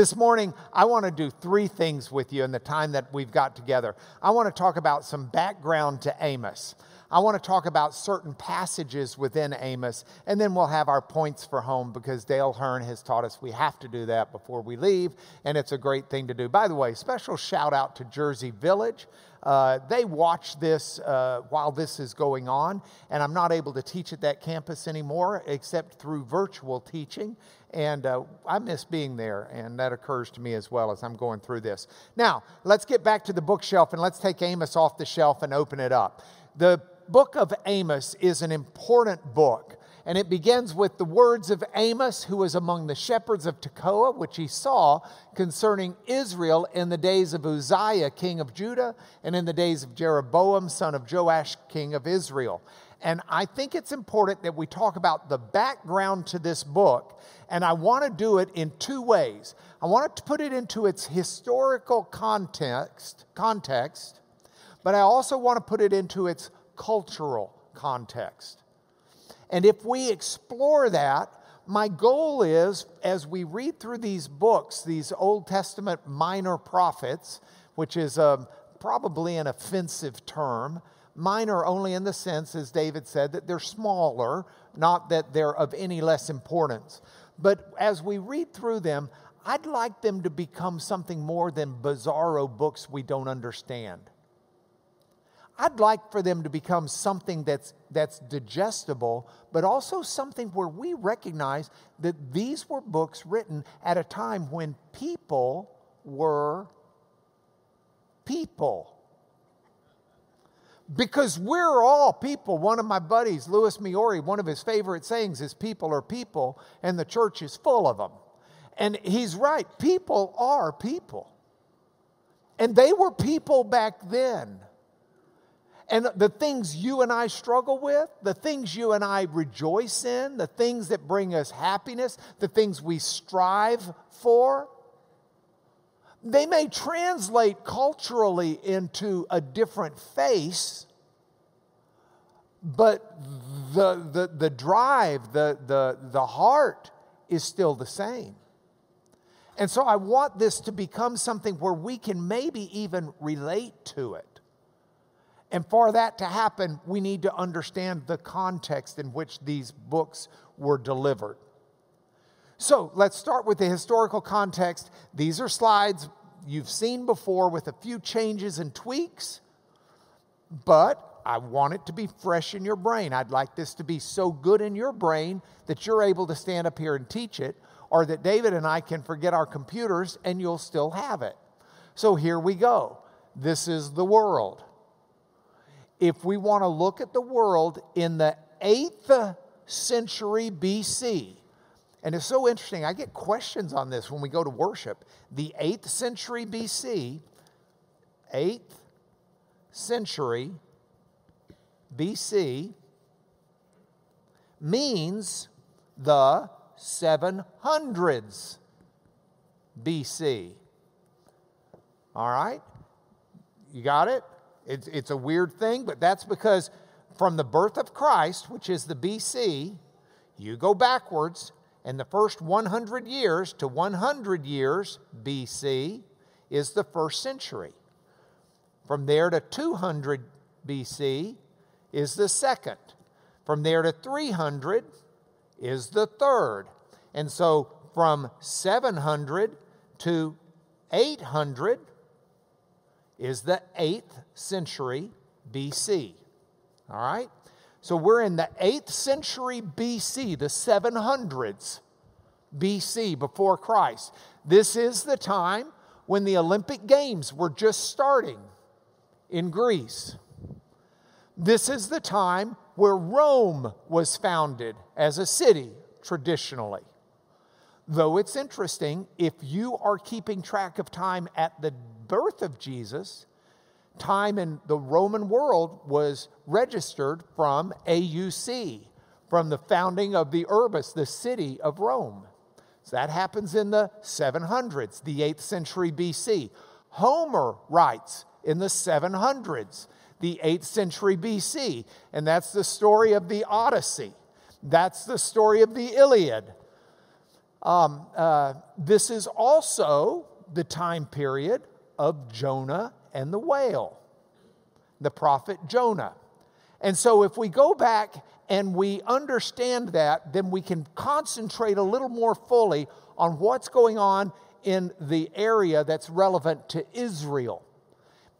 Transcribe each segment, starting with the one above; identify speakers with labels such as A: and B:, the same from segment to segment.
A: This morning, I want to do three things with you in the time that we've got together. I want to talk about some background to Amos. I want to talk about certain passages within Amos, and then we'll have our points for home because Dale Hearn has taught us we have to do that before we leave, and it's a great thing to do. By the way, special shout out to Jersey Village. Uh, they watch this uh, while this is going on, and I'm not able to teach at that campus anymore except through virtual teaching. And uh, I miss being there, and that occurs to me as well as I'm going through this. Now, let's get back to the bookshelf and let's take Amos off the shelf and open it up. The book of Amos is an important book. And it begins with the words of Amos, who was among the shepherds of Tekoa, which he saw concerning Israel in the days of Uzziah, king of Judah, and in the days of Jeroboam, son of Joash, king of Israel. And I think it's important that we talk about the background to this book. And I want to do it in two ways. I want to put it into its historical context, context, but I also want to put it into its cultural context. And if we explore that, my goal is as we read through these books, these Old Testament minor prophets, which is um, probably an offensive term, minor only in the sense, as David said, that they're smaller, not that they're of any less importance. But as we read through them, I'd like them to become something more than bizarro books we don't understand. I'd like for them to become something that's, that's digestible, but also something where we recognize that these were books written at a time when people were people. Because we're all people. One of my buddies, Louis Miori, one of his favorite sayings is people are people, and the church is full of them. And he's right. People are people. And they were people back then. And the things you and I struggle with, the things you and I rejoice in, the things that bring us happiness, the things we strive for, they may translate culturally into a different face, but the, the, the drive, the, the, the heart is still the same. And so I want this to become something where we can maybe even relate to it. And for that to happen, we need to understand the context in which these books were delivered. So let's start with the historical context. These are slides you've seen before with a few changes and tweaks, but I want it to be fresh in your brain. I'd like this to be so good in your brain that you're able to stand up here and teach it, or that David and I can forget our computers and you'll still have it. So here we go. This is the world if we want to look at the world in the 8th century BC, and it's so interesting, I get questions on this when we go to worship. The 8th century BC, 8th century BC means the 700s BC. All right? You got it? It's, it's a weird thing, but that's because from the birth of Christ, which is the BC, you go backwards, and the first 100 years to 100 years BC is the first century. From there to 200 BC is the second. From there to 300 is the third. And so from 700 to 800 is the 8th century BC. All right? So we're in the 8th century BC, the 700s BC before Christ. This is the time when the Olympic Games were just starting in Greece. This is the time where Rome was founded as a city traditionally. Though it's interesting, if you are keeping track of time at the birth of Jesus, time in the Roman world was registered from AUC, from the founding of the Urbis, the city of Rome. So that happens in the 700s, the 8th century BC. Homer writes in the 700s, the 8th century BC, and that's the story of the Odyssey. That's the story of the Iliad. Um, uh, this is also the time period of Jonah and the whale, the prophet Jonah. And so, if we go back and we understand that, then we can concentrate a little more fully on what's going on in the area that's relevant to Israel.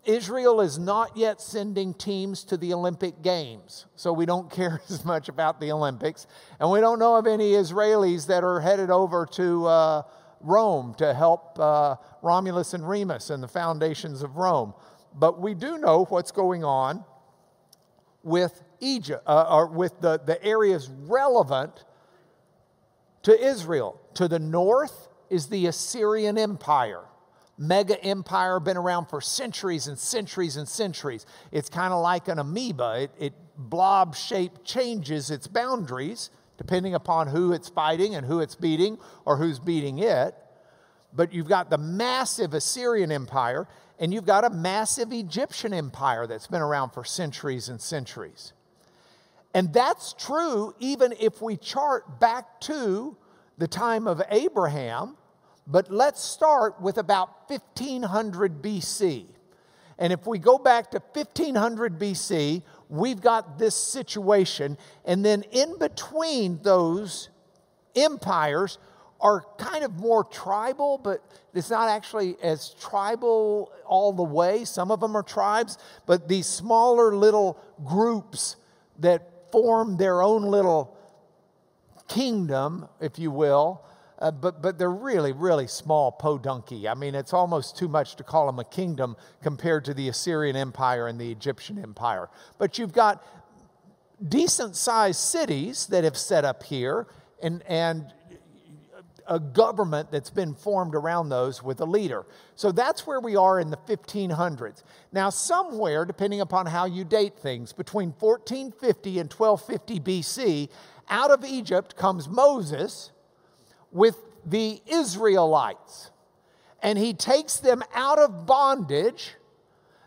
A: Israel is not yet sending teams to the Olympic Games, so we don't care as much about the Olympics. And we don't know of any Israelis that are headed over to uh, Rome to help uh, Romulus and Remus and the foundations of Rome. But we do know what's going on with Egypt, uh, or with the, the areas relevant to Israel. To the north is the Assyrian Empire mega empire, been around for centuries and centuries and centuries. It's kind of like an amoeba, it, it blob shape changes its boundaries depending upon who it's fighting and who it's beating or who's beating it. But you've got the massive Assyrian Empire and you've got a massive Egyptian empire that's been around for centuries and centuries. And that's true even if we chart back to the time of Abraham but let's start with about 1500 BC. And if we go back to 1500 BC, we've got this situation. And then in between those empires are kind of more tribal, but it's not actually as tribal all the way. Some of them are tribes, but these smaller little groups that form their own little kingdom, if you will, uh, but, but they're really, really small podunky. I mean, it's almost too much to call them a kingdom compared to the Assyrian Empire and the Egyptian Empire. But you've got decent sized cities that have set up here and, and a government that's been formed around those with a leader. So that's where we are in the 1500s. Now, somewhere, depending upon how you date things, between 1450 and 1250 BC, out of Egypt comes Moses with the Israelites. And he takes them out of bondage.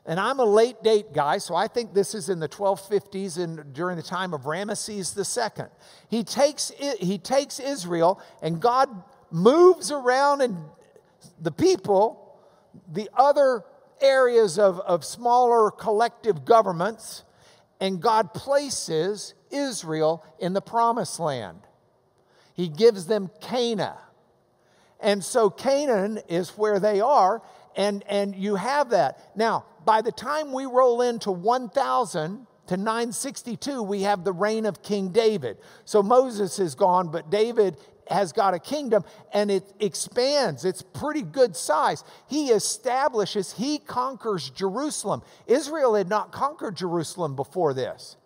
A: And I'm a late date guy, so I think this is in the 1250s and during the time of Ramesses II. He takes, he takes Israel, and God moves around and the people, the other areas of, of smaller collective governments, and God places Israel in the promised land. He gives them Canaan. And so Canaan is where they are, and, and you have that. Now, by the time we roll into 1000 to 962, we have the reign of King David. So Moses is gone, but David has got a kingdom and it expands. It's pretty good size. He establishes, he conquers Jerusalem. Israel had not conquered Jerusalem before this.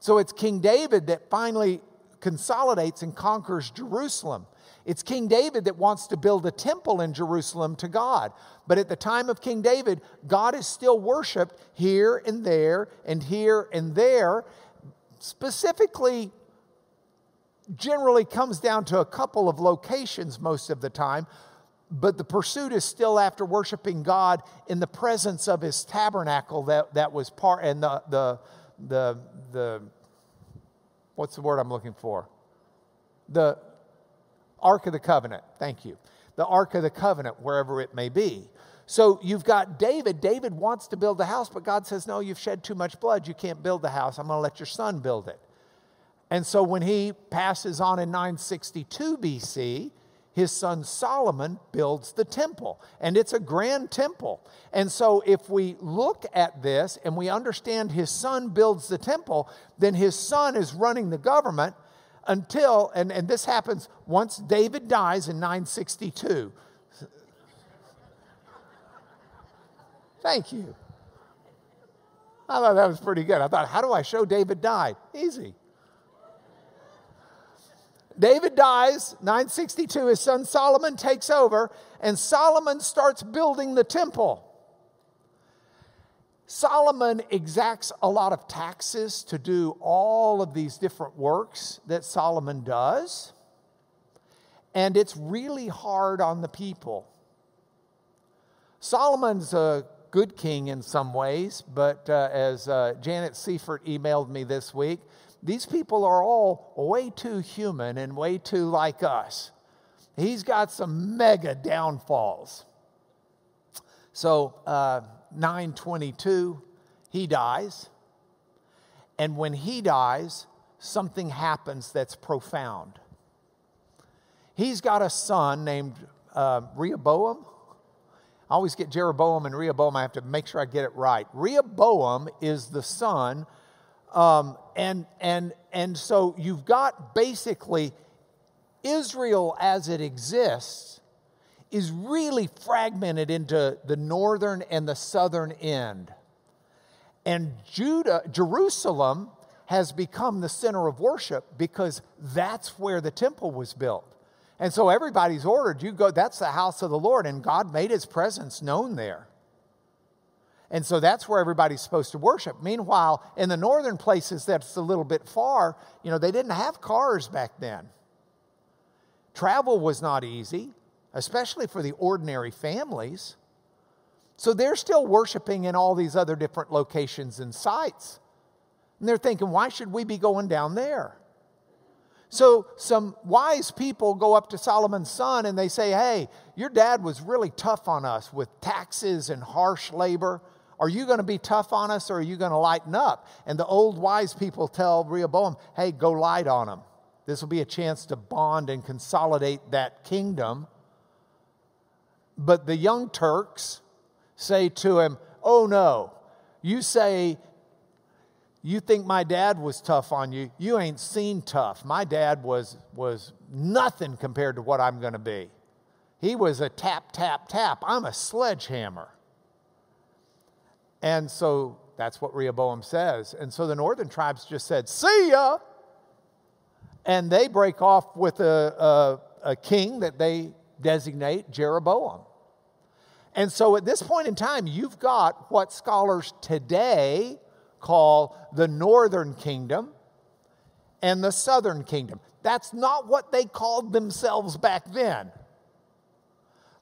A: So it's King David that finally consolidates and conquers Jerusalem. It's King David that wants to build a temple in Jerusalem to God. But at the time of King David, God is still worshiped here and there and here and there. Specifically, generally comes down to a couple of locations most of the time, but the pursuit is still after worshiping God in the presence of his tabernacle that, that was part, and the, the, the, the what's the word I'm looking for? The Ark of the Covenant. Thank you. The Ark of the Covenant, wherever it may be. So you've got David. David wants to build the house, but God says, No, you've shed too much blood. You can't build the house. I'm going to let your son build it. And so when he passes on in 962 BC, his son Solomon builds the temple, and it's a grand temple. And so, if we look at this and we understand his son builds the temple, then his son is running the government until, and, and this happens once David dies in 962. Thank you. I thought that was pretty good. I thought, how do I show David died? Easy. David dies, 962, his son Solomon takes over, and Solomon starts building the temple. Solomon exacts a lot of taxes to do all of these different works that Solomon does, and it's really hard on the people. Solomon's a good king in some ways, but uh, as uh, Janet Seifert emailed me this week, these people are all way too human and way too like us. he's got some mega downfalls. So, uh, 922, he dies. And when he dies, something happens that's profound. He's got a son named uh, Rehoboam. I always get Jeroboam and Rehoboam. I have to make sure I get it right. Rehoboam is the son, um, and and and so you've got basically Israel as it exists is really fragmented into the northern and the southern end. And Judah, Jerusalem has become the center of worship because that's where the temple was built. And so everybody's ordered, you go, that's the house of the Lord, and God made his presence known there. And so that's where everybody's supposed to worship. Meanwhile, in the northern places that's a little bit far, you know, they didn't have cars back then. Travel was not easy, especially for the ordinary families. So they're still worshiping in all these other different locations and sites. And they're thinking, why should we be going down there? So some wise people go up to Solomon's son and they say, Hey, your dad was really tough on us with taxes and harsh labor. Are you going to be tough on us or are you going to lighten up? And the old wise people tell Rehoboam, Hey, go light on them. This will be a chance to bond and consolidate that kingdom. But the young Turks say to him, Oh no, you say, you think my dad was tough on you. You ain't seen tough. My dad was, was nothing compared to what I'm going to be. He was a tap, tap, tap. I'm a sledgehammer. And so that's what Rehoboam says. And so the northern tribes just said, See ya and they break off with a, a, a king that they designate Jeroboam. And so at this point in time, you've got what scholars today call the northern kingdom and the southern kingdom. That's not what they called themselves back then.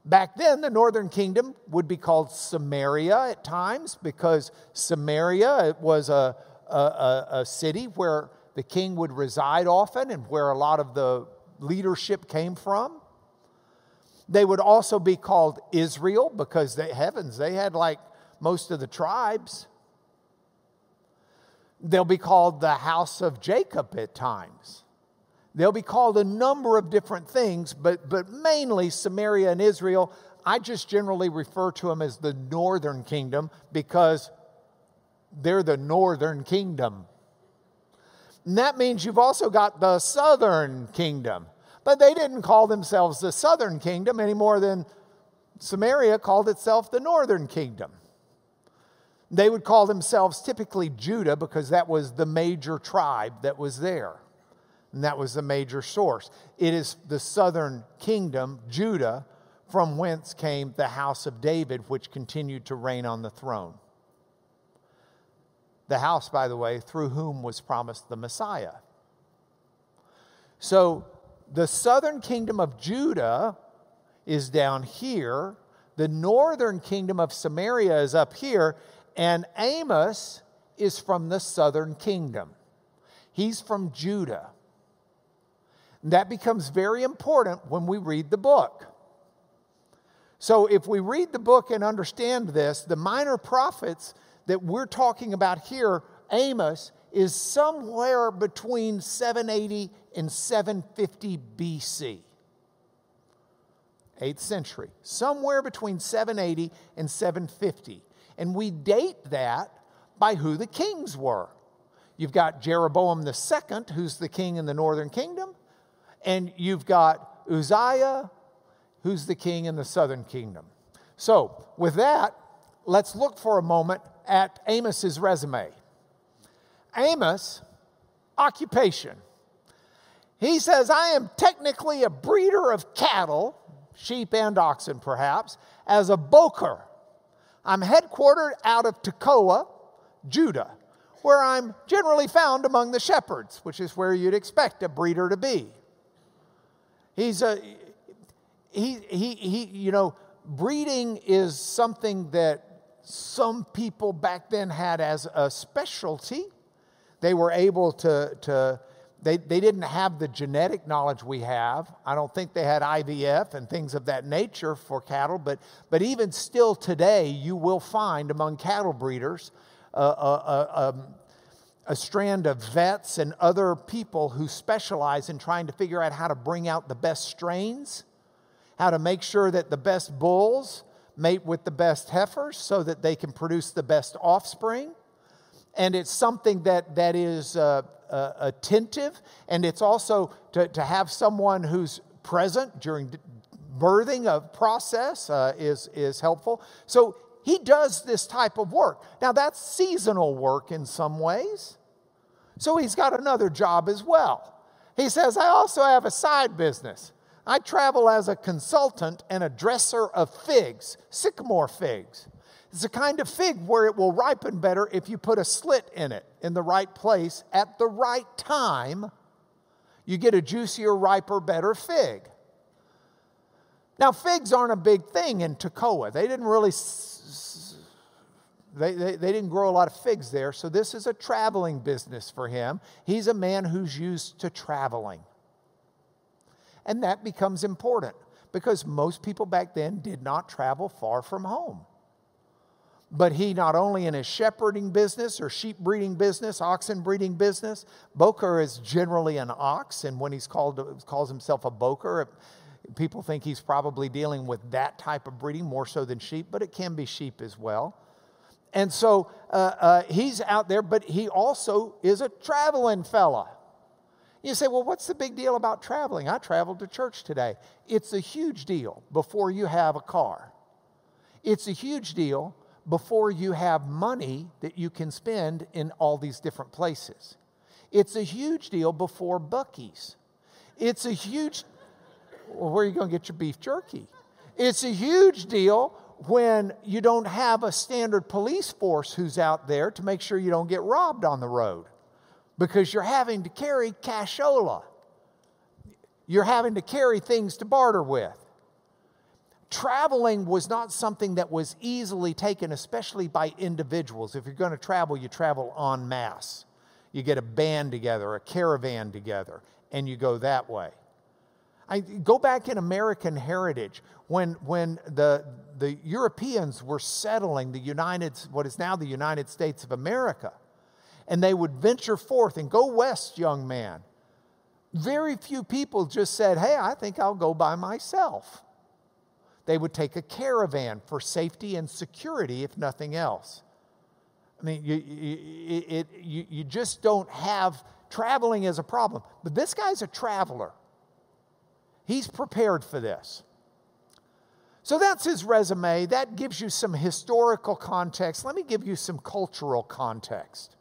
A: Back then, the northern kingdom would be called Samaria at times because Samaria was a, a, a city where the king would reside often and where a lot of the leadership came from. They would also be called Israel because they, heavens, they had like most of the tribes. They'll be called the house of Jacob at times. They'll be called a number of different things, but, but mainly Samaria and Israel. I just generally refer to them as the northern kingdom because they're the northern kingdom. And that means you've also got the southern kingdom. But they didn't call themselves the southern kingdom any more than Samaria called itself the northern kingdom. They would call themselves typically Judah because that was the major tribe that was there. And that was the major source. It is the southern kingdom, Judah, from whence came the house of David, which continued to reign on the throne. The house, by the way, through whom was promised the Messiah. So the southern kingdom of Judah is down here, the northern kingdom of Samaria is up here, and Amos is from the southern kingdom. He's from Judah. That becomes very important when we read the book. So, if we read the book and understand this, the minor prophets that we're talking about here, Amos, is somewhere between 780 and 750 BC. 8th century, somewhere between 780 and 750. And we date that by who the kings were. You've got Jeroboam II, who's the king in the northern kingdom, and you've got Uzziah, who's the king in the southern kingdom. So, with that, let's look for a moment at Amos's resume. Amos, occupation. He says, I am technically a breeder of cattle, sheep and oxen perhaps, as a boker. I'm headquartered out of Tekoa, Judah, where I'm generally found among the shepherds, which is where you'd expect a breeder to be. He's a, he, he, he, you know, breeding is something that some people back then had as a specialty. They were able to, to they, they didn't have the genetic knowledge we have. I don't think they had IVF and things of that nature for cattle, but, but even still today, you will find among cattle breeders uh, uh, uh, um, a strand of vets and other people who specialize in trying to figure out how to bring out the best strains, how to make sure that the best bulls mate with the best heifers so that they can produce the best offspring. And it's something that, that is uh, uh, attentive, and it's also to, to have someone who's present during birthing of process uh, is, is helpful. So he does this type of work. Now, that's seasonal work in some ways. So he's got another job as well. He says, I also have a side business. I travel as a consultant and a dresser of figs, sycamore figs. It's a kind of fig where it will ripen better if you put a slit in it in the right place at the right time. You get a juicier, riper, better fig. Now, figs aren't a big thing in Tekoa. They didn't really, they, they, they, didn't grow a lot of figs there. So this is a traveling business for him. He's a man who's used to traveling. And that becomes important because most people back then did not travel far from home. But he not only in his shepherding business or sheep breeding business, oxen breeding business, boker is generally an ox, and when he's called calls himself a boker, people think he's probably dealing with that type of breeding more so than sheep, but it can be sheep as well. And so uh, uh, he's out there, but he also is a traveling fella. You say, well, what's the big deal about traveling? I traveled to church today. It's a huge deal before you have a car. It's a huge deal before you have money that you can spend in all these different places. It's a huge deal before Buc-ee's. It's a huge, well, where are you going to get your beef jerky? It's a huge deal when you don't have a standard police force who's out there to make sure you don't get robbed on the road because you're having to carry cashola. You're having to carry things to barter with traveling was not something that was easily taken, especially by individuals. If you're going to travel, you travel en masse. You get a band together, a caravan together, and you go that way. I go back in American heritage when, when the, the Europeans were settling the United, what is now the United States of America, and they would venture forth and go west, young man. Very few people just said, Hey, I think I'll go by myself. They would take a caravan for safety and security, if nothing else. I mean, you, you, it, you, you just don't have traveling as a problem. But this guy's a traveler, he's prepared for this. So that's his resume. That gives you some historical context. Let me give you some cultural context.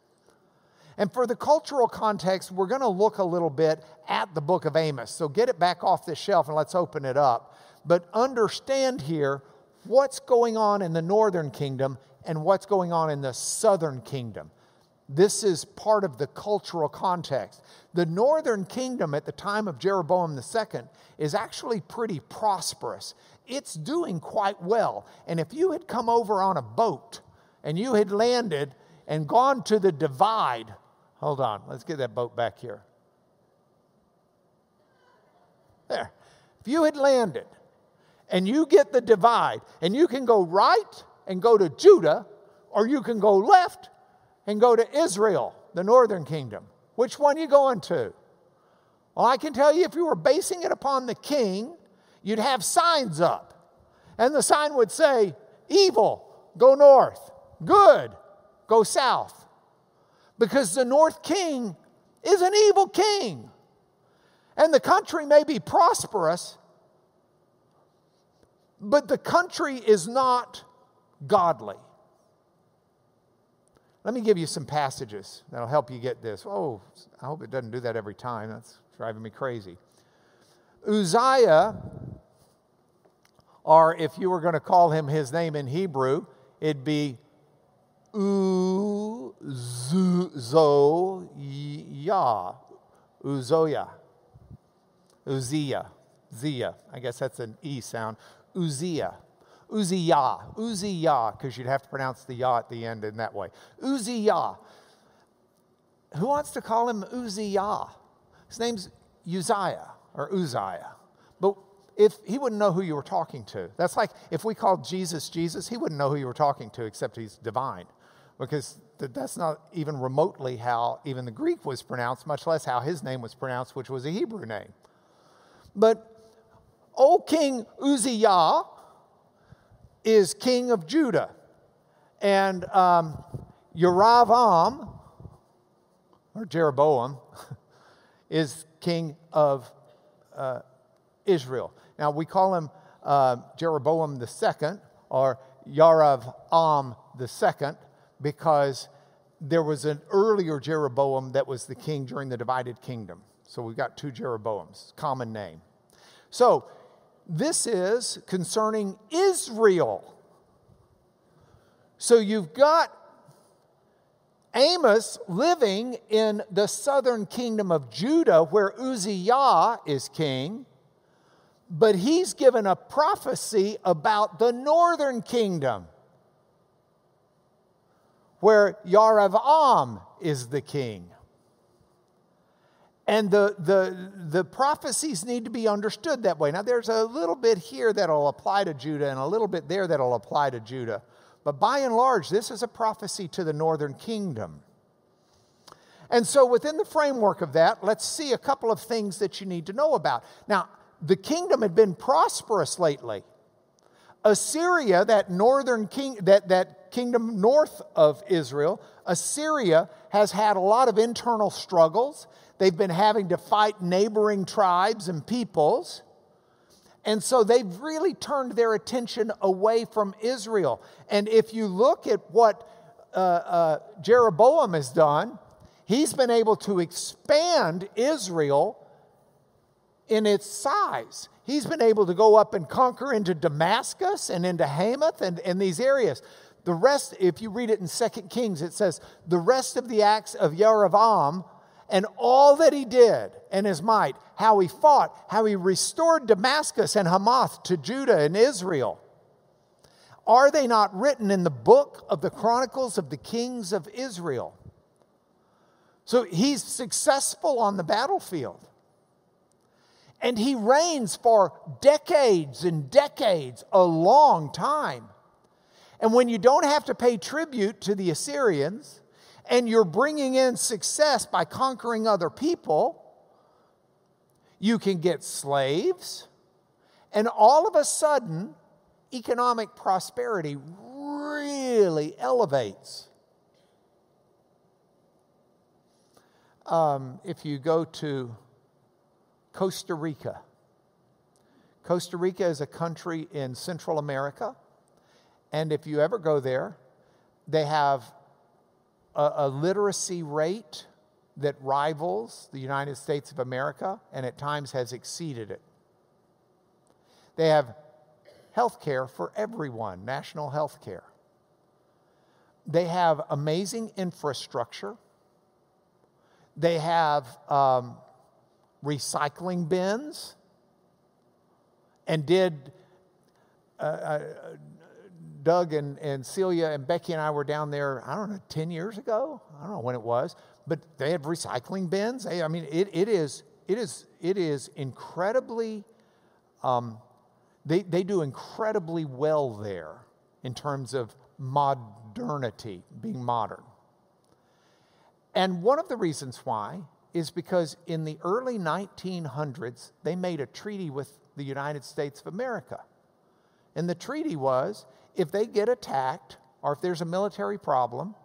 A: And for the cultural context, we're going to look a little bit at the book of Amos. So get it back off the shelf and let's open it up but understand here what's going on in the northern kingdom and what's going on in the southern kingdom. This is part of the cultural context. The northern kingdom at the time of Jeroboam II is actually pretty prosperous. It's doing quite well. And if you had come over on a boat and you had landed and gone to the divide, hold on, let's get that boat back here. There. If you had landed and you get the divide, and you can go right and go to Judah, or you can go left and go to Israel, the northern kingdom. Which one are you going to? Well, I can tell you if you were basing it upon the king, you'd have signs up. And the sign would say, evil, go north, good, go south. Because the north king is an evil king. And the country may be prosperous, but the country is not godly. Let me give you some passages that'll help you get this. Oh, I hope it doesn't do that every time. That's driving me crazy. Uzziah, or if you were going to call him his name in Hebrew, it'd be Uzoya. Uzoya. Uzziah. Zia. I guess that's an E sound. Uzziah. Uzziah, Uzziah, because you'd have to pronounce the Yah at the end in that way. Uzziah. Who wants to call him Uzziah? His name's Uzziah or Uzziah. But if he wouldn't know who you were talking to. That's like if we called Jesus Jesus, he wouldn't know who you were talking to except he's divine. Because that's not even remotely how even the Greek was pronounced, much less how his name was pronounced, which was a Hebrew name. But O King Uzziah is king of Judah. And um, Yeravam, or Jeroboam, is king of uh, Israel. Now, we call him uh, Jeroboam the second, or Yaravam the second, because there was an earlier Jeroboam that was the king during the divided kingdom. So we've got two Jeroboams, common name. So this is concerning Israel. So you've got Amos living in the southern kingdom of Judah, where Uzziah is king, but he's given a prophecy about the northern kingdom, where Yaravam is the king. And the, the, the prophecies need to be understood that way. Now, there's a little bit here that'll apply to Judah and a little bit there that'll apply to Judah. But by and large, this is a prophecy to the northern kingdom. And so, within the framework of that, let's see a couple of things that you need to know about. Now, the kingdom had been prosperous lately. Assyria, that northern king, that, that kingdom north of Israel, Assyria has had a lot of internal struggles. They've been having to fight neighboring tribes and peoples. And so they've really turned their attention away from Israel. And if you look at what uh, uh, Jeroboam has done, he's been able to expand Israel in its size. He's been able to go up and conquer into Damascus and into Hamath and, and these areas. The rest, if you read it in Second Kings, it says, the rest of the acts of Yerovam and all that he did and his might, how he fought, how he restored Damascus and Hamath to Judah and Israel. Are they not written in the book of the Chronicles of the Kings of Israel? So he's successful on the battlefield. And he reigns for decades and decades, a long time. And when you don't have to pay tribute to the Assyrians, and you're bringing in success by conquering other people, you can get slaves, and all of a sudden, economic prosperity really elevates. Um, if you go to Costa Rica, Costa Rica is a country in Central America, and if you ever go there, they have a, a literacy rate that rivals the United States of America and at times has exceeded it. They have health care for everyone, national health care. They have amazing infrastructure. They have um, recycling bins and did uh, uh, Doug and, and Celia and Becky and I were down there, I don't know, 10 years ago? I don't know when it was, but they have recycling bins. I mean, it, it, is, it, is, it is incredibly, um, they, they do incredibly well there in terms of modernity, being modern. And one of the reasons why is because in the early 1900s, they made a treaty with the United States of America. And the treaty was if they get attacked or if there's a military problem,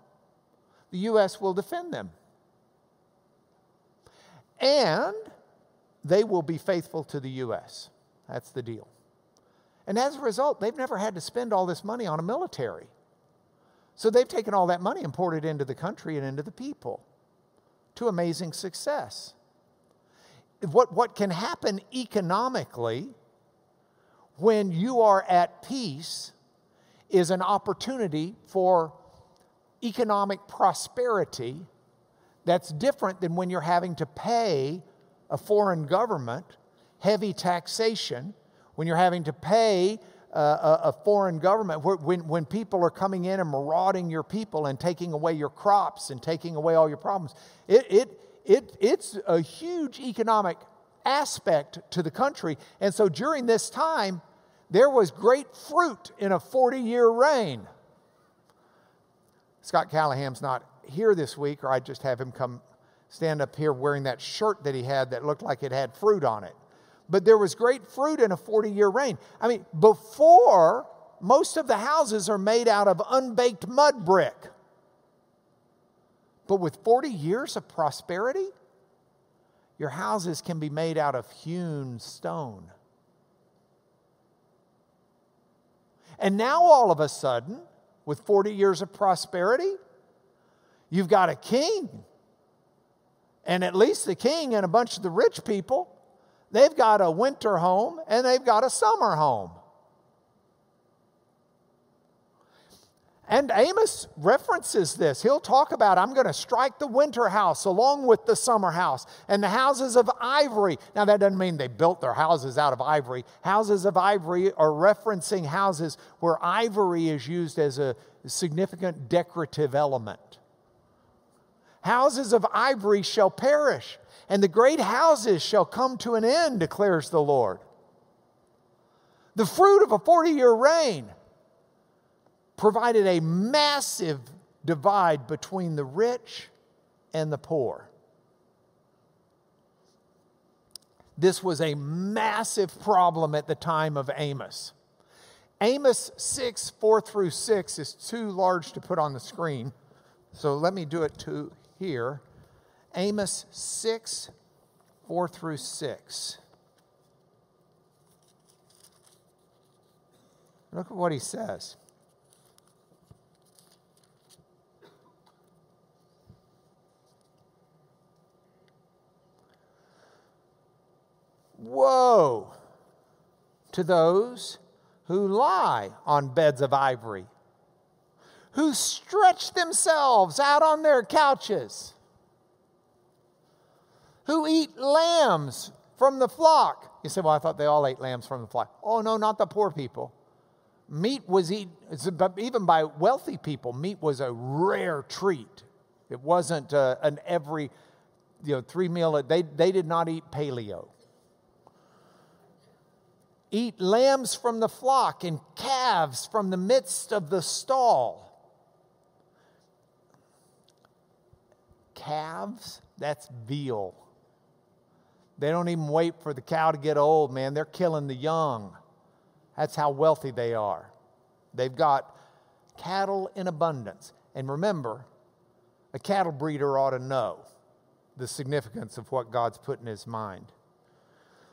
A: the U.S. will defend them. And they will be faithful to the U.S. That's the deal. And as a result, they've never had to spend all this money on a military. So they've taken all that money and poured it into the country and into the people to amazing success. What, what can happen economically when you are at peace is an opportunity for economic prosperity that's different than when you're having to pay a foreign government heavy taxation, when you're having to pay uh, a, a, foreign government, when, when people are coming in and marauding your people and taking away your crops and taking away all your problems. It, it, it, it's a huge economic aspect to the country. And so during this time, there was great fruit in a 40 year reign. Scott Callahan's not here this week, or I'd just have him come stand up here wearing that shirt that he had that looked like it had fruit on it. But there was great fruit in a 40 year reign. I mean, before, most of the houses are made out of unbaked mud brick. But with 40 years of prosperity, your houses can be made out of hewn stone. And now, all of a sudden, with 40 years of prosperity, you've got a king. And at least the king and a bunch of the rich people, they've got a winter home and they've got a summer home. And Amos references this. He'll talk about, I'm going to strike the winter house along with the summer house and the houses of ivory. Now, that doesn't mean they built their houses out of ivory. Houses of ivory are referencing houses where ivory is used as a significant decorative element. Houses of ivory shall perish, and the great houses shall come to an end, declares the Lord. The fruit of a 40 year reign provided a massive divide between the rich and the poor. This was a massive problem at the time of Amos. Amos 6, 4 through 6 is too large to put on the screen, so let me do it to here. Amos 6, 4 through 6. Look at what he says. Woe to those who lie on beds of ivory, who stretch themselves out on their couches, who eat lambs from the flock. You say, Well, I thought they all ate lambs from the flock. Oh, no, not the poor people. Meat was eaten, even by wealthy people, meat was a rare treat. It wasn't uh, an every, you know, three meal, they, they did not eat paleo eat lambs from the flock and calves from the midst of the stall. Calves, that's veal. They don't even wait for the cow to get old, man. They're killing the young. That's how wealthy they are. They've got cattle in abundance. And remember, a cattle breeder ought to know the significance of what God's put in his mind.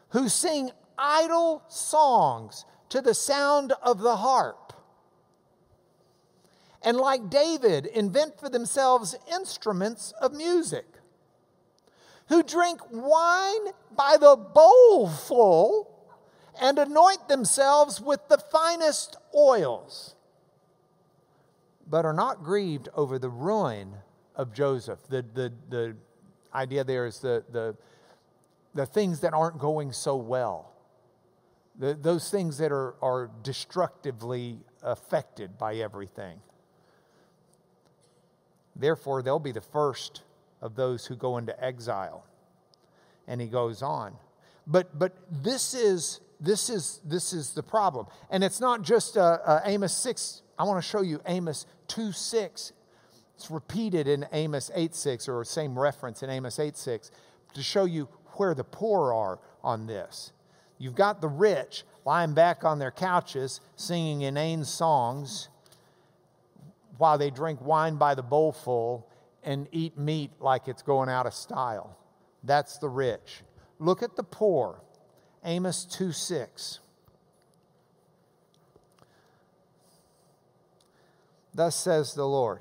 A: Who sing idle songs to the sound of the harp. And like David, invent for themselves instruments of music. Who drink wine by the bowlful and anoint themselves with the finest oils, but are not grieved over the ruin of Joseph. The, the, the idea there is the, the, the things that aren't going so well the, those things that are, are destructively affected by everything. Therefore, they'll be the first of those who go into exile. And he goes on. But, but this, is, this, is, this is the problem. And it's not just uh, uh, Amos 6. I want to show you Amos 2 6. It's repeated in Amos 8 6, or same reference in Amos 8 6, to show you where the poor are on this. You've got the rich lying back on their couches singing inane songs while they drink wine by the bowlful and eat meat like it's going out of style. That's the rich. Look at the poor. Amos 2 6. Thus says the Lord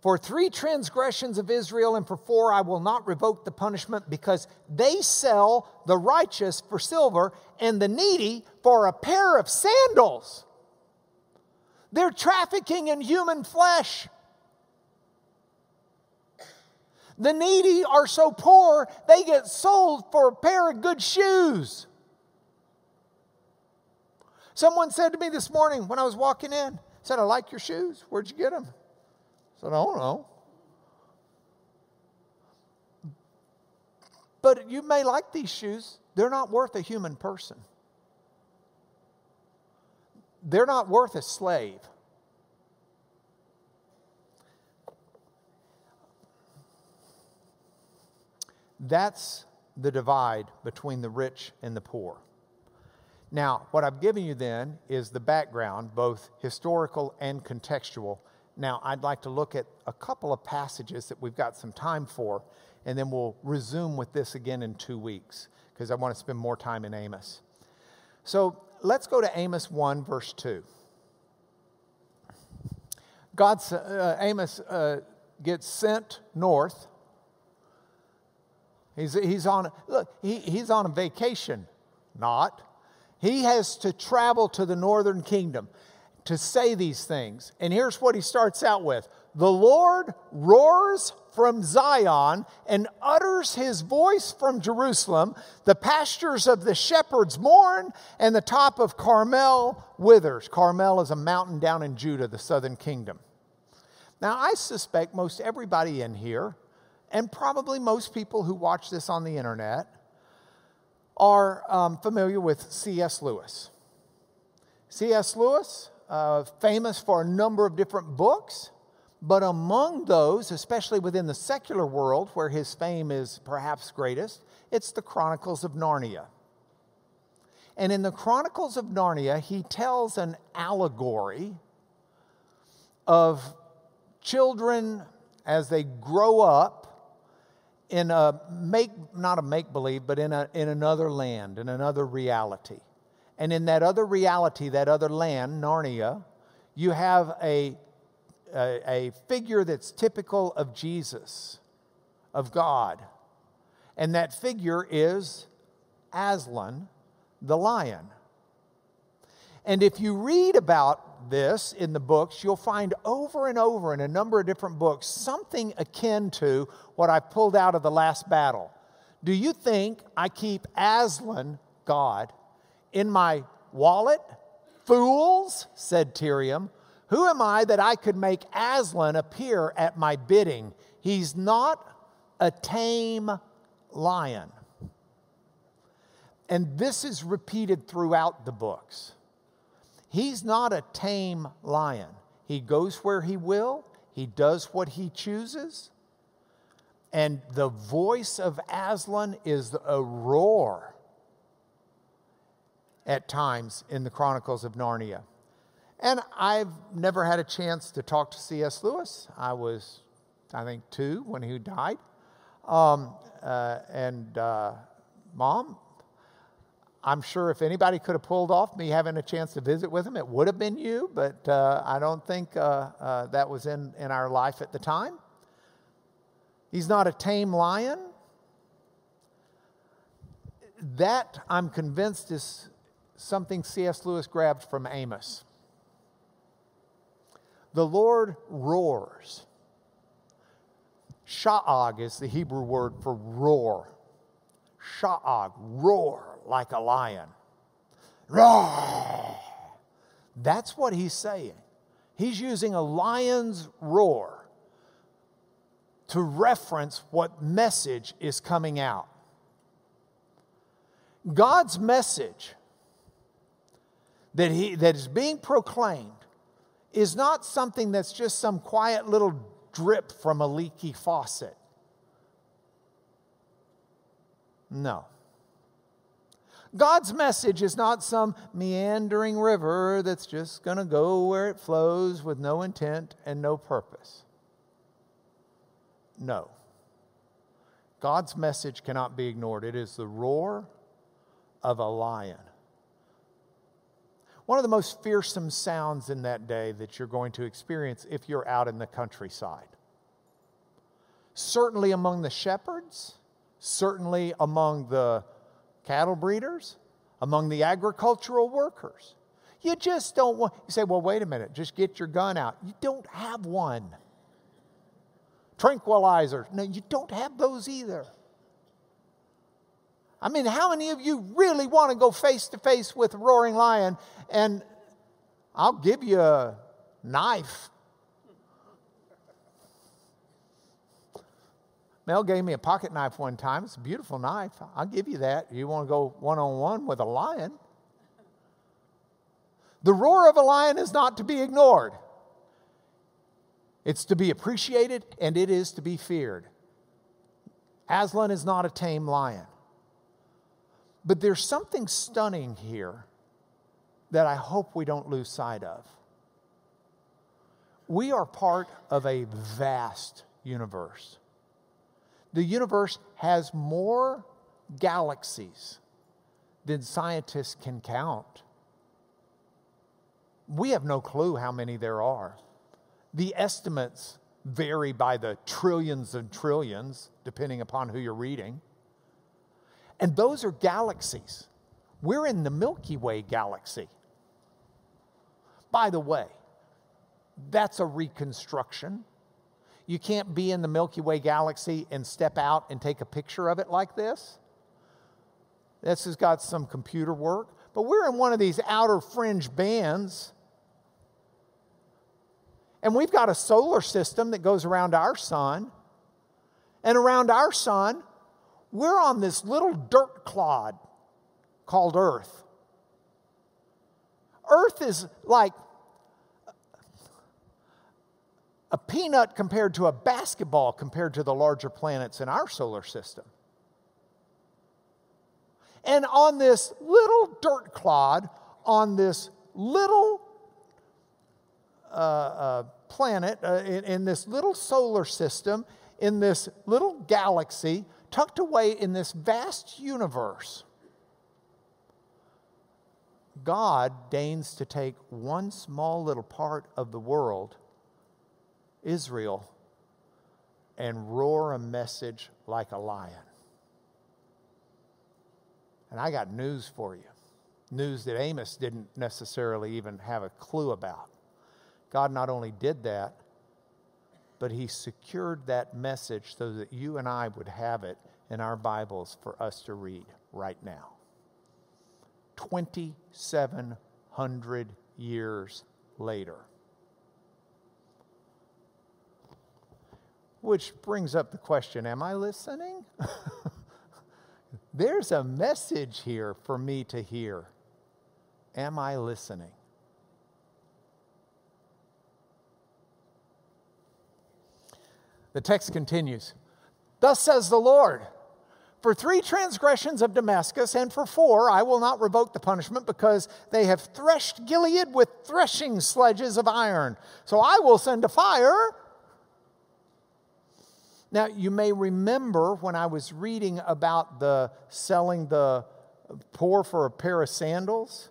A: for three transgressions of Israel, and for four I will not revoke the punishment, because they sell the righteous for silver and the needy for a pair of sandals. They're trafficking in human flesh. The needy are so poor, they get sold for a pair of good shoes. Someone said to me this morning when I was walking in, said, I like your shoes. Where'd you get them? Said, I don't know. but you may like these shoes. They're not worth a human person. They're not worth a slave. That's the divide between the rich and the poor. Now, what I've given you then is the background, both historical and contextual. Now, I'd like to look at a couple of passages that we've got some time for, and then we'll resume with this again in two weeks because I want to spend more time in Amos. So let's go to Amos 1, verse 2. God, uh, Amos uh, gets sent north He's, he's on, look, he, he's on a vacation. Not. He has to travel to the northern kingdom to say these things. And here's what he starts out with The Lord roars from Zion and utters his voice from Jerusalem. The pastures of the shepherds mourn, and the top of Carmel withers. Carmel is a mountain down in Judah, the southern kingdom. Now, I suspect most everybody in here and probably most people who watch this on the internet are um, familiar with C.S. Lewis. C.S. Lewis, uh, famous for a number of different books, but among those, especially within the secular world where his fame is perhaps greatest, it's the Chronicles of Narnia. And in the Chronicles of Narnia, he tells an allegory of children as they grow up in a make, not a make believe, but in, a, in another land, in another reality. And in that other reality, that other land, Narnia, you have a, a, a figure that's typical of Jesus, of God. And that figure is Aslan, the lion. And if you read about this in the books, you'll find over and over in a number of different books something akin to what I pulled out of the last battle. Do you think I keep Aslan, God, in my wallet? Fools, said Tirian. Who am I that I could make Aslan appear at my bidding? He's not a tame lion. And this is repeated throughout the books. He's not a tame lion. He goes where he will, he does what he chooses. And the voice of Aslan is a roar at times in the Chronicles of Narnia. And I've never had a chance to talk to C.S. Lewis. I was, I think, two when he died. Um, uh, and uh, mom, I'm sure if anybody could have pulled off me having a chance to visit with him, it would have been you, but uh, I don't think uh, uh, that was in, in our life at the time. He's not a tame lion. That, I'm convinced, is something C.S. Lewis grabbed from Amos. The Lord roars. Sha'ag is the Hebrew word for roar. Sha'ag, roar like a lion. Roar! That's what he's saying. He's using a lion's roar to reference what message is coming out. God's message that, he, that is being proclaimed is not something that's just some quiet little drip from a leaky faucet. No. God's message is not some meandering river that's just going to go where it flows with no intent and no purpose. No. God's message cannot be ignored. It is the roar of a lion. One of the most fearsome sounds in that day that you're going to experience if you're out in the countryside. Certainly among the shepherds, certainly among the cattle breeders, among the agricultural workers. You just don't want, you say, well, wait a minute, just get your gun out. You don't have one. Tranquilizers, no, you don't have those either. I mean, how many of you really want to go face to face with a roaring lion and I'll give you a knife? Mel gave me a pocket knife one time. It's a beautiful knife. I'll give you that. You want to go one on one with a lion? The roar of a lion is not to be ignored. It's to be appreciated and it is to be feared. Aslan is not a tame lion. But there's something stunning here that I hope we don't lose sight of. We are part of a vast universe. The universe has more galaxies than scientists can count. We have no clue how many there are. The estimates vary by the trillions and trillions, depending upon who you're reading. And those are galaxies. We're in the Milky Way galaxy. By the way, that's a reconstruction. You can't be in the Milky Way galaxy and step out and take a picture of it like this. This has got some computer work, but we're in one of these outer fringe bands. And we've got a solar system that goes around our sun. And around our sun, we're on this little dirt clod called Earth. Earth is like a peanut compared to a basketball compared to the larger planets in our solar system. And on this little dirt clod, on this little uh, uh, planet, uh, in, in this little solar system, in this little galaxy, tucked away in this vast universe, God deigns to take one small little part of the world, Israel, and roar a message like a lion. And I got news for you news that Amos didn't necessarily even have a clue about. God not only did that, but He secured that message so that you and I would have it in our Bibles for us to read right now. 2,700 years later. Which brings up the question Am I listening? There's a message here for me to hear. Am I listening? The text continues Thus says the Lord. For three transgressions of Damascus, and for four, I will not revoke the punishment because they have threshed Gilead with threshing sledges of iron. So I will send a fire. Now, you may remember when I was reading about the selling the poor for a pair of sandals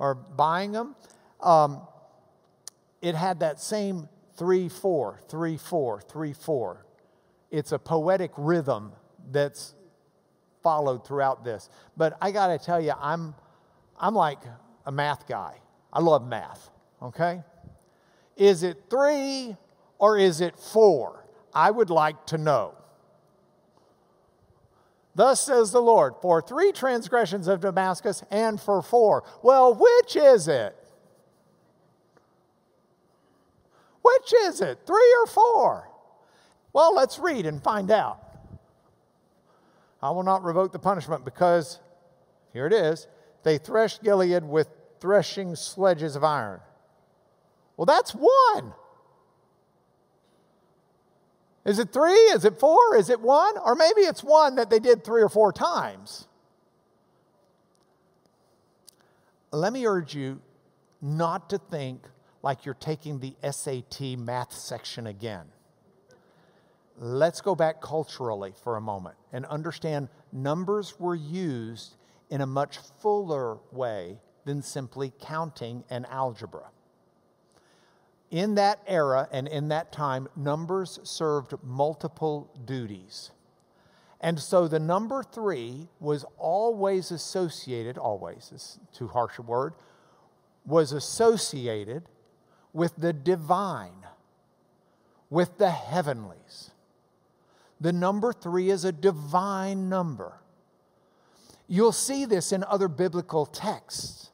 A: or buying them, um, it had that same three, four, three, four, three, four. It's a poetic rhythm that's followed throughout this. But I got to tell you, I'm, I'm like a math guy. I love math, okay? Is it three or is it four? I would like to know. Thus says the Lord, for three transgressions of Damascus and for four. Well, which is it? Which is it, three or four? Well, let's read and find out. I will not revoke the punishment because, here it is, they threshed Gilead with threshing sledges of iron. Well, that's one. Is it three? Is it four? Is it one? Or maybe it's one that they did three or four times. Let me urge you not to think like you're taking the SAT math section again. Let's go back culturally for a moment and understand numbers were used in a much fuller way than simply counting and algebra. In that era and in that time, numbers served multiple duties. And so the number three was always associated, always is too harsh a word, was associated with the divine, with the heavenlies. The number three is a divine number. You'll see this in other biblical texts.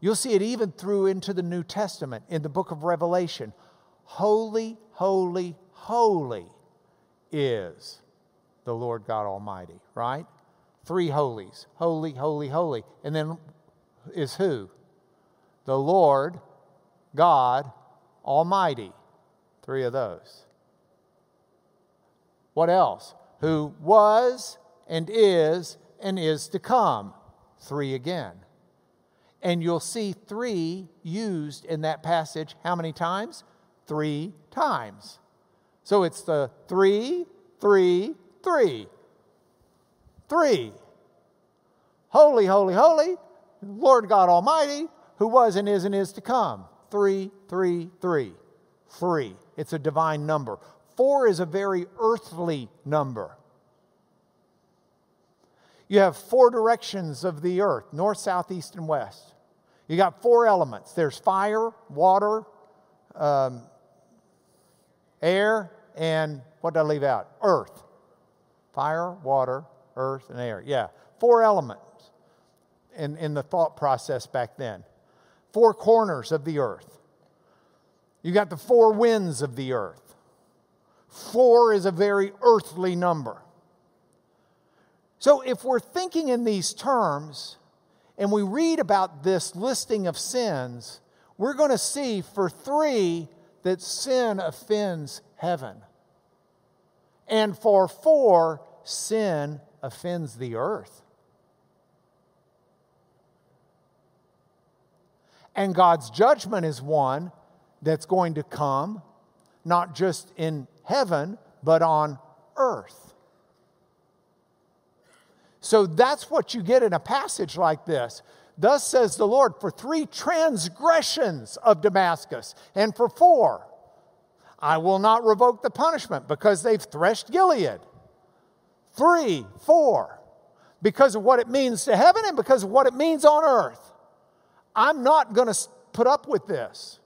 A: You'll see it even through into the New Testament in the book of Revelation. Holy, holy, holy is the Lord God Almighty, right? Three holies holy, holy, holy. And then is who? The Lord God Almighty. Three of those. What else? Who was and is and is to come. Three again. And you'll see three used in that passage how many times? Three times. So it's the three, three, three. Three. Holy, holy, holy, Lord God Almighty, who was and is and is to come. Three, three, three. Three. It's a divine number. Four is a very earthly number. You have four directions of the earth north, south, east, and west. You got four elements there's fire, water, um, air, and what did I leave out? Earth. Fire, water, earth, and air. Yeah, four elements in, in the thought process back then. Four corners of the earth. You got the four winds of the earth. Four is a very earthly number. So if we're thinking in these terms and we read about this listing of sins, we're going to see for three that sin offends heaven. And for four, sin offends the earth. And God's judgment is one that's going to come, not just in heaven, but on earth. So that's what you get in a passage like this. Thus says the Lord, for three transgressions of Damascus, and for four, I will not revoke the punishment because they've threshed Gilead. Three, four, because of what it means to heaven and because of what it means on earth. I'm not going to put up with this.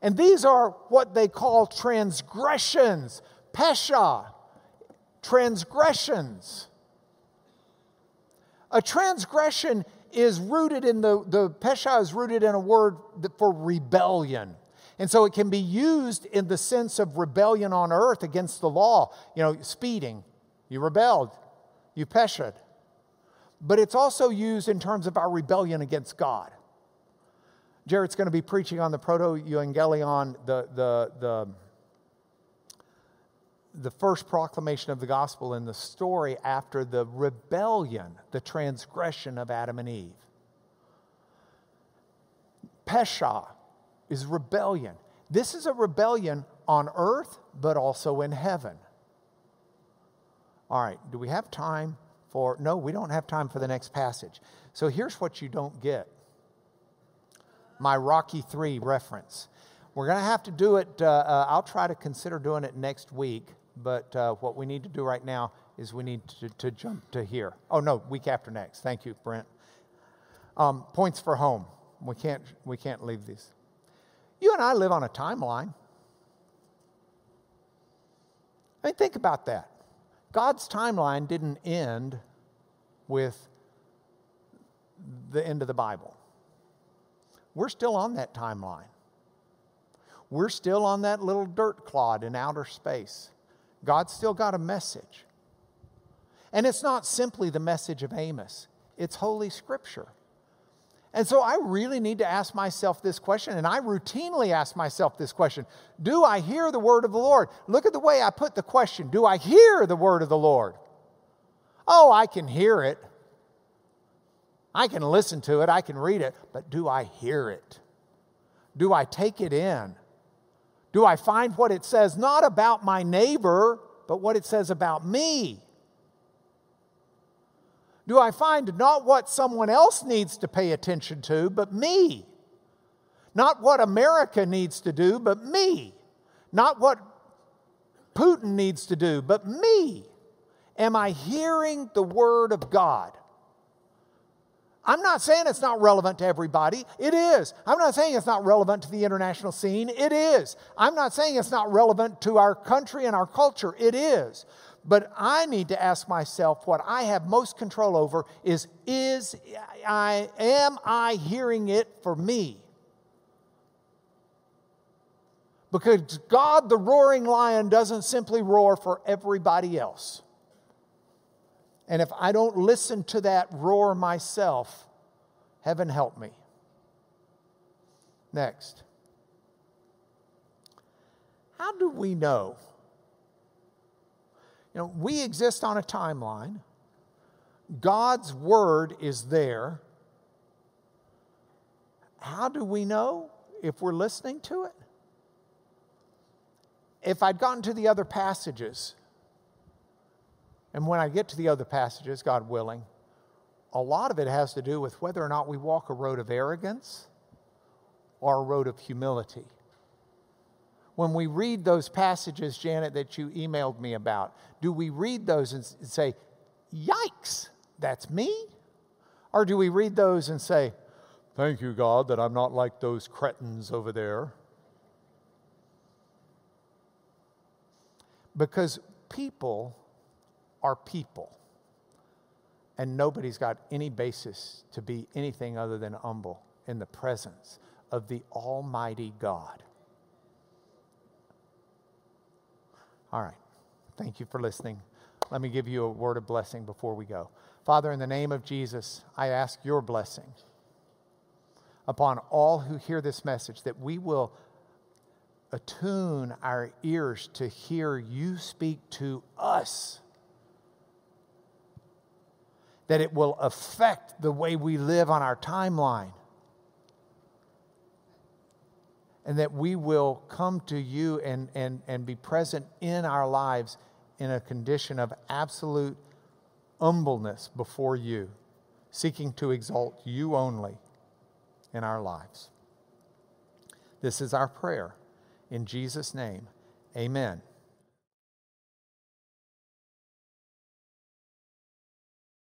A: And these are what they call transgressions, pesha, transgressions. A transgression is rooted in the, the pesha is rooted in a word for rebellion. And so it can be used in the sense of rebellion on earth against the law. You know, speeding, you rebelled, you peshed but it's also used in terms of our rebellion against God. Jared's going to be preaching on the proto evangelion, the, the, the, the first proclamation of the gospel in the story after the rebellion, the transgression of Adam and Eve. Pesha is rebellion. This is a rebellion on earth, but also in heaven. All right, do we have time for, no, we don't have time for the next passage. So here's what you don't get my Rocky 3 reference. We're going to have to do it, uh, uh, I'll try to consider doing it next week, but uh, what we need to do right now is we need to, to jump to here. Oh, no, week after next. Thank you, Brent. Um, points for home. We can't, we can't leave these. You and I live on a timeline. I mean, think about that. God's timeline didn't end with the end of the Bible. We're still on that timeline. We're still on that little dirt clod in outer space. God's still got a message. And it's not simply the message of Amos, it's Holy Scripture. And so I really need to ask myself this question, and I routinely ask myself this question Do I hear the word of the Lord? Look at the way I put the question Do I hear the word of the Lord? Oh, I can hear it. I can listen to it, I can read it, but do I hear it? Do I take it in? Do I find what it says not about my neighbor, but what it says about me? Do I find not what someone else needs to pay attention to, but me. Not what America needs to do, but me. Not what Putin needs to do, but me. Am I hearing the Word of God? I'm not saying it's not relevant to everybody. It is. I'm not saying it's not relevant to the international scene. It is. I'm not saying it's not relevant to our country and our culture. It is. But I need to ask myself what I have most control over is is I am I hearing it for me? Because God, the roaring lion, doesn't simply roar for everybody else. And if I don't listen to that roar myself, heaven help me. Next. How do we know? You know, we exist on a timeline. God's word is there. How do we know if we're listening to it? If I'd gotten to the other passages, and when I get to the other passages, God willing, a lot of it has to do with whether or not we walk a road of arrogance or a road of humility. When we read those passages, Janet, that you emailed me about, do we read those and say, Yikes, that's me? Or do we read those and say, Thank you, God, that I'm not like those cretins over there? Because people are people. And nobody's got any basis to be anything other than humble in the presence of the Almighty God. All right. Thank you for listening. Let me give you a word of blessing before we go. Father, in the name of Jesus, I ask your blessing upon all who hear this message that we will attune our ears to hear you speak to us, that it will affect the way we live on our timeline, and that we will come to you and, and, and be present in our lives in a condition of absolute humbleness before you, seeking to exalt you only in our lives. This is our prayer. In Jesus' name, amen.